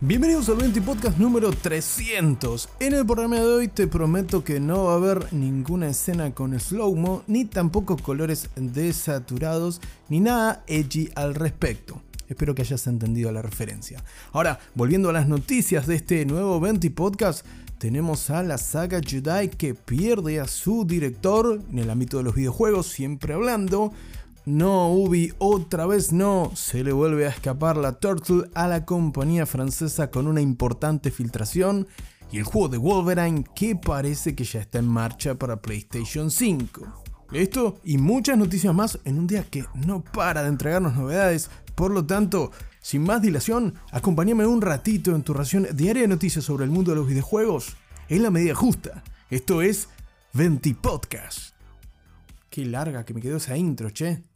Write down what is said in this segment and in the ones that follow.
Bienvenidos al 20 Podcast número 300. En el programa de hoy te prometo que no va a haber ninguna escena con slow-mo, ni tampoco colores desaturados, ni nada edgy al respecto. Espero que hayas entendido la referencia. Ahora, volviendo a las noticias de este nuevo 20 Podcast, tenemos a la saga Jedi que pierde a su director en el ámbito de los videojuegos, siempre hablando. No, Ubi, otra vez no. Se le vuelve a escapar la Turtle a la compañía francesa con una importante filtración. Y el juego de Wolverine que parece que ya está en marcha para PlayStation 5. Esto y muchas noticias más en un día que no para de entregarnos novedades. Por lo tanto, sin más dilación, acompáñame un ratito en tu ración diaria de noticias sobre el mundo de los videojuegos en la medida justa. Esto es Venti Podcast. Qué larga que me quedó esa intro, che.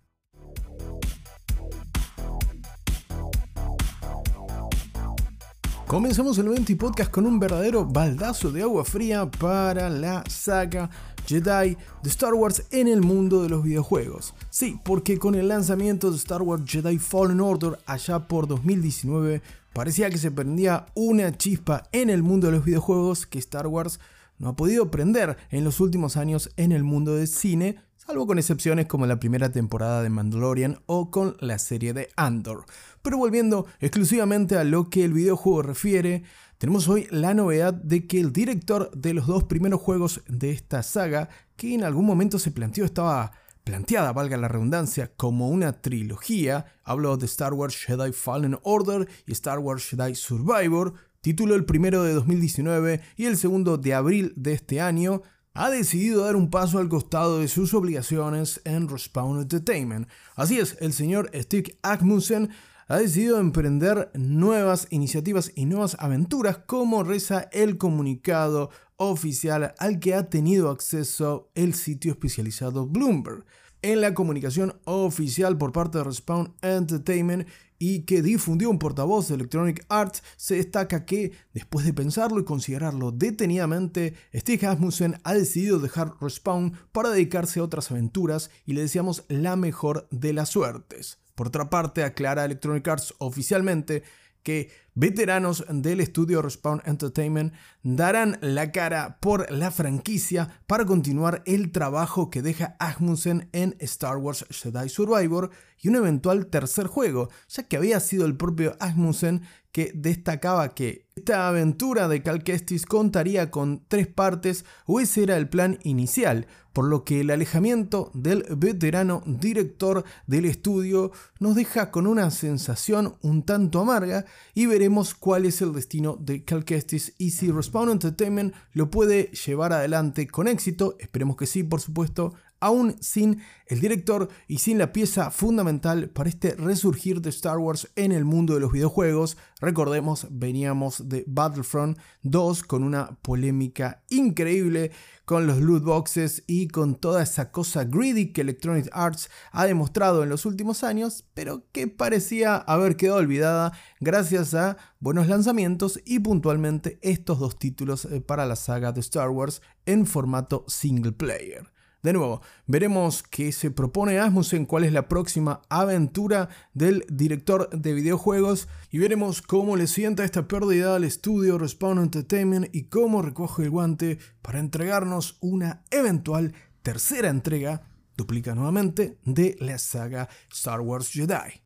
Comenzamos el 20 podcast con un verdadero baldazo de agua fría para la saga Jedi de Star Wars en el mundo de los videojuegos. Sí, porque con el lanzamiento de Star Wars Jedi Fallen Order allá por 2019, parecía que se prendía una chispa en el mundo de los videojuegos que Star Wars no ha podido prender en los últimos años en el mundo del cine, salvo con excepciones como la primera temporada de Mandalorian o con la serie de Andor. Pero volviendo exclusivamente a lo que el videojuego refiere, tenemos hoy la novedad de que el director de los dos primeros juegos de esta saga, que en algún momento se planteó estaba planteada, valga la redundancia, como una trilogía, hablo de Star Wars Jedi Fallen Order y Star Wars Jedi Survivor, título el primero de 2019 y el segundo de abril de este año, ha decidido dar un paso al costado de sus obligaciones en Respawn Entertainment. Así es, el señor Stig Agmussen ha decidido emprender nuevas iniciativas y nuevas aventuras como reza el comunicado oficial al que ha tenido acceso el sitio especializado Bloomberg. En la comunicación oficial por parte de Respawn Entertainment y que difundió un portavoz de Electronic Arts, se destaca que, después de pensarlo y considerarlo detenidamente, Steve Asmussen ha decidido dejar Respawn para dedicarse a otras aventuras y le deseamos la mejor de las suertes. Por otra parte, aclara Electronic Arts oficialmente que veteranos del estudio Respawn Entertainment darán la cara por la franquicia para continuar el trabajo que deja Asmussen en Star Wars Jedi Survivor y un eventual tercer juego, ya que había sido el propio Asmussen que destacaba que esta aventura de Cal Kestis contaría con tres partes o ese era el plan inicial, por lo que el alejamiento del veterano director del estudio nos deja con una sensación un tanto amarga y veremos cuál es el destino de Cal Kestis y si Respawn Entertainment lo puede llevar adelante con éxito, esperemos que sí por supuesto, aún sin el director y sin la pieza fundamental para este resurgir de Star Wars en el mundo de los videojuegos. Recordemos, veníamos de Battlefront 2 con una polémica increíble con los loot boxes y con toda esa cosa greedy que Electronic Arts ha demostrado en los últimos años, pero que parecía haber quedado olvidada gracias a buenos lanzamientos y puntualmente estos dos títulos eh, para la saga de Star Wars en formato single player. De nuevo, veremos qué se propone Asmussen, cuál es la próxima aventura del director de videojuegos y veremos cómo le sienta esta pérdida al estudio Respawn Entertainment y cómo recoge el guante para entregarnos una eventual tercera entrega, duplica nuevamente, de la saga Star Wars Jedi.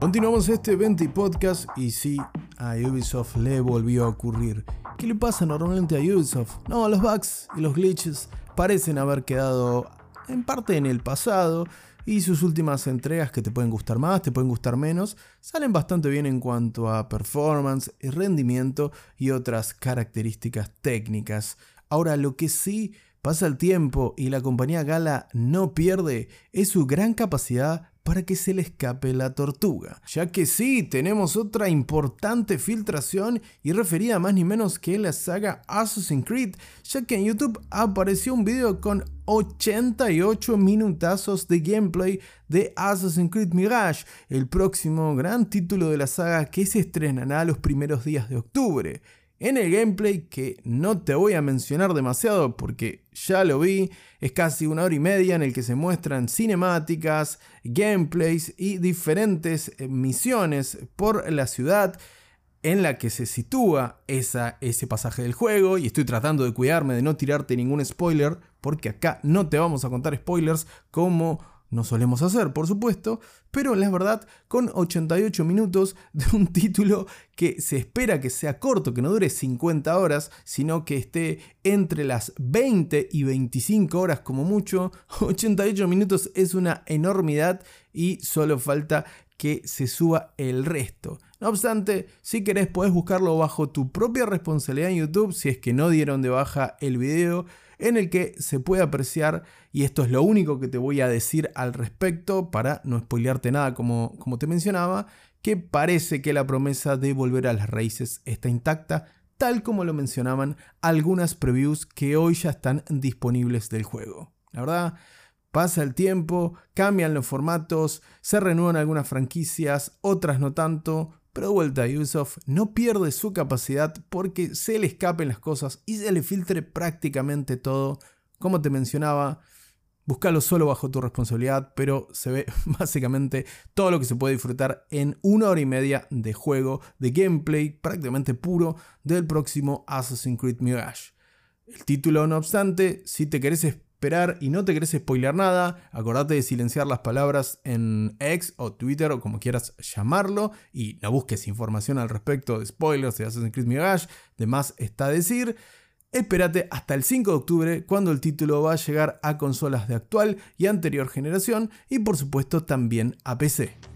Continuamos este 20 podcast y sí, a Ubisoft le volvió a ocurrir ¿Qué le pasa normalmente a Ubisoft? No, los bugs y los glitches parecen haber quedado en parte en el pasado y sus últimas entregas que te pueden gustar más, te pueden gustar menos, salen bastante bien en cuanto a performance, rendimiento y otras características técnicas. Ahora lo que sí pasa el tiempo y la compañía Gala no pierde es su gran capacidad para que se le escape la tortuga. Ya que sí, tenemos otra importante filtración y referida más ni menos que la saga Assassin's Creed, ya que en YouTube apareció un video con 88 minutazos de gameplay de Assassin's Creed Mirage, el próximo gran título de la saga que se estrenará los primeros días de octubre. En el gameplay que no te voy a mencionar demasiado porque ya lo vi. Es casi una hora y media en el que se muestran cinemáticas, gameplays y diferentes eh, misiones por la ciudad en la que se sitúa esa, ese pasaje del juego y estoy tratando de cuidarme de no tirarte ningún spoiler porque acá no te vamos a contar spoilers como no solemos hacer, por supuesto, pero la verdad, con 88 minutos de un título que se espera que sea corto, que no dure 50 horas, sino que esté entre las 20 y 25 horas como mucho, 88 minutos es una enormidad y solo falta que se suba el resto. No obstante, si querés podés buscarlo bajo tu propia responsabilidad en YouTube si es que no dieron de baja el video en el que se puede apreciar, y esto es lo único que te voy a decir al respecto para no spoilearte nada como, como te mencionaba, que parece que la promesa de volver a las raíces está intacta, tal como lo mencionaban algunas previews que hoy ya están disponibles del juego. La verdad, pasa el tiempo, cambian los formatos, se renuevan algunas franquicias, otras no tanto, pero de vuelta, Ubisoft no pierde su capacidad porque se le escapen las cosas y se le filtre prácticamente todo. Como te mencionaba, búscalo solo bajo tu responsabilidad, pero se ve básicamente todo lo que se puede disfrutar en una hora y media de juego, de gameplay prácticamente puro del próximo Assassin's Creed Mirage. El título, no obstante, si te querés esperar y no te querés spoiler nada, acordate de silenciar las palabras en X o Twitter o como quieras llamarlo y no busques información al respecto de spoilers de Assassin's Creed Mirage, de más está decir. Espérate hasta el 5 de octubre cuando el título va a llegar a consolas de actual y anterior generación y por supuesto también a PC.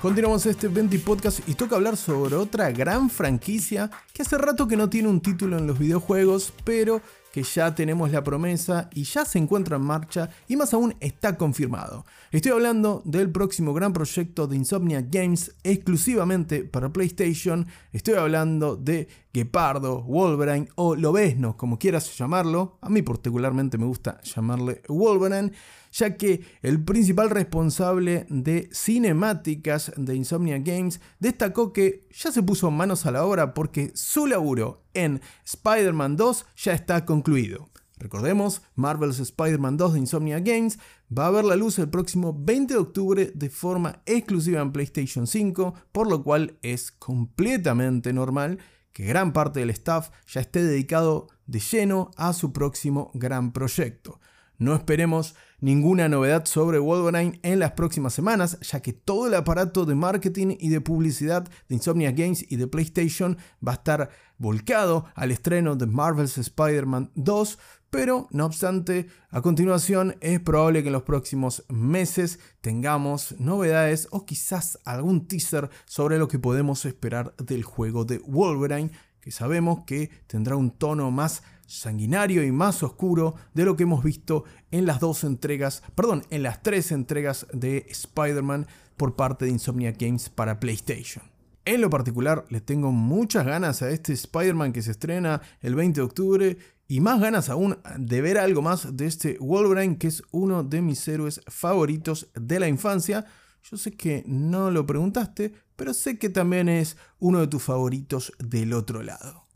Continuamos este 20 podcast y toca hablar sobre otra gran franquicia que hace rato que no tiene un título en los videojuegos, pero que ya tenemos la promesa y ya se encuentra en marcha y más aún está confirmado. Estoy hablando del próximo gran proyecto de Insomnia Games exclusivamente para PlayStation. Estoy hablando de Gepardo, Wolverine o Lobesno, como quieras llamarlo. A mí particularmente me gusta llamarle Wolverine ya que el principal responsable de cinemáticas de Insomnia Games destacó que ya se puso manos a la obra porque su laburo en Spider-Man 2 ya está concluido. Recordemos, Marvel's Spider-Man 2 de Insomnia Games va a ver la luz el próximo 20 de octubre de forma exclusiva en PlayStation 5, por lo cual es completamente normal que gran parte del staff ya esté dedicado de lleno a su próximo gran proyecto. No esperemos ninguna novedad sobre Wolverine en las próximas semanas, ya que todo el aparato de marketing y de publicidad de Insomnia Games y de PlayStation va a estar volcado al estreno de Marvel's Spider-Man 2, pero no obstante, a continuación es probable que en los próximos meses tengamos novedades o quizás algún teaser sobre lo que podemos esperar del juego de Wolverine, que sabemos que tendrá un tono más sanguinario y más oscuro de lo que hemos visto en las dos entregas, perdón, en las tres entregas de Spider-Man por parte de Insomnia Games para PlayStation. En lo particular, le tengo muchas ganas a este Spider-Man que se estrena el 20 de octubre y más ganas aún de ver algo más de este Wolverine que es uno de mis héroes favoritos de la infancia. Yo sé que no lo preguntaste, pero sé que también es uno de tus favoritos del otro lado.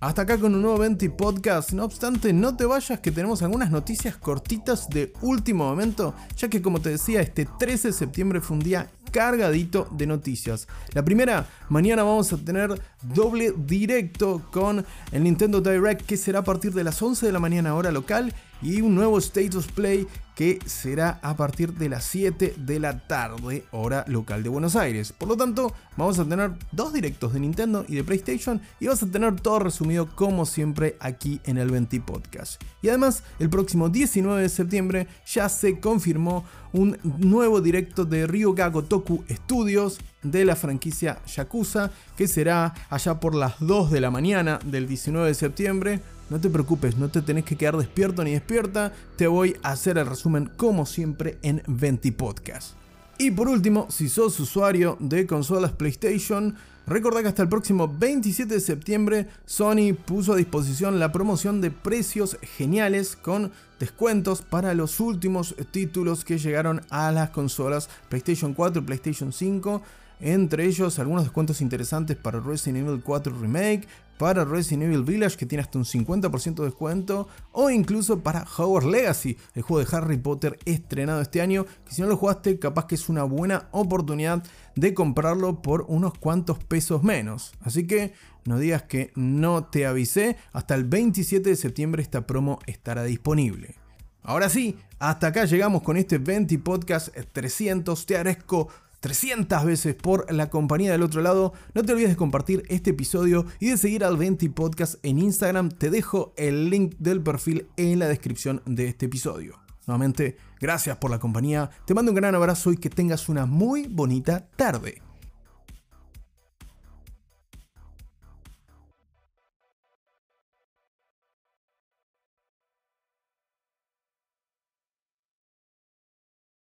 Hasta acá con un nuevo 20 podcast. No obstante, no te vayas que tenemos algunas noticias cortitas de último momento, ya que como te decía, este 13 de septiembre fue un día cargadito de noticias. La primera, mañana vamos a tener doble directo con el Nintendo Direct que será a partir de las 11 de la mañana hora local y un nuevo Status Play que será a partir de las 7 de la tarde, hora local de Buenos Aires. Por lo tanto, vamos a tener dos directos de Nintendo y de PlayStation y vas a tener todo resumido como siempre aquí en el 20 Podcast. Y además, el próximo 19 de septiembre ya se confirmó un nuevo directo de Ryuga Gotoku Studios de la franquicia Yakuza que será allá por las 2 de la mañana del 19 de septiembre no te preocupes, no te tenés que quedar despierto ni despierta, te voy a hacer el resumen como siempre en 20 Podcast. Y por último, si sos usuario de consolas PlayStation, recordá que hasta el próximo 27 de septiembre Sony puso a disposición la promoción de precios geniales con descuentos para los últimos títulos que llegaron a las consolas PlayStation 4 y PlayStation 5 entre ellos algunos descuentos interesantes para Resident Evil 4 Remake, para Resident Evil Village que tiene hasta un 50% de descuento, o incluso para Hogwarts Legacy, el juego de Harry Potter estrenado este año, que si no lo jugaste capaz que es una buena oportunidad de comprarlo por unos cuantos pesos menos. Así que no digas que no te avisé, hasta el 27 de septiembre esta promo estará disponible. Ahora sí, hasta acá llegamos con este 20 Podcast 300, te agradezco 300 veces por la compañía del otro lado. No te olvides de compartir este episodio y de seguir al Venti Podcast en Instagram. Te dejo el link del perfil en la descripción de este episodio. Nuevamente, gracias por la compañía. Te mando un gran abrazo y que tengas una muy bonita tarde.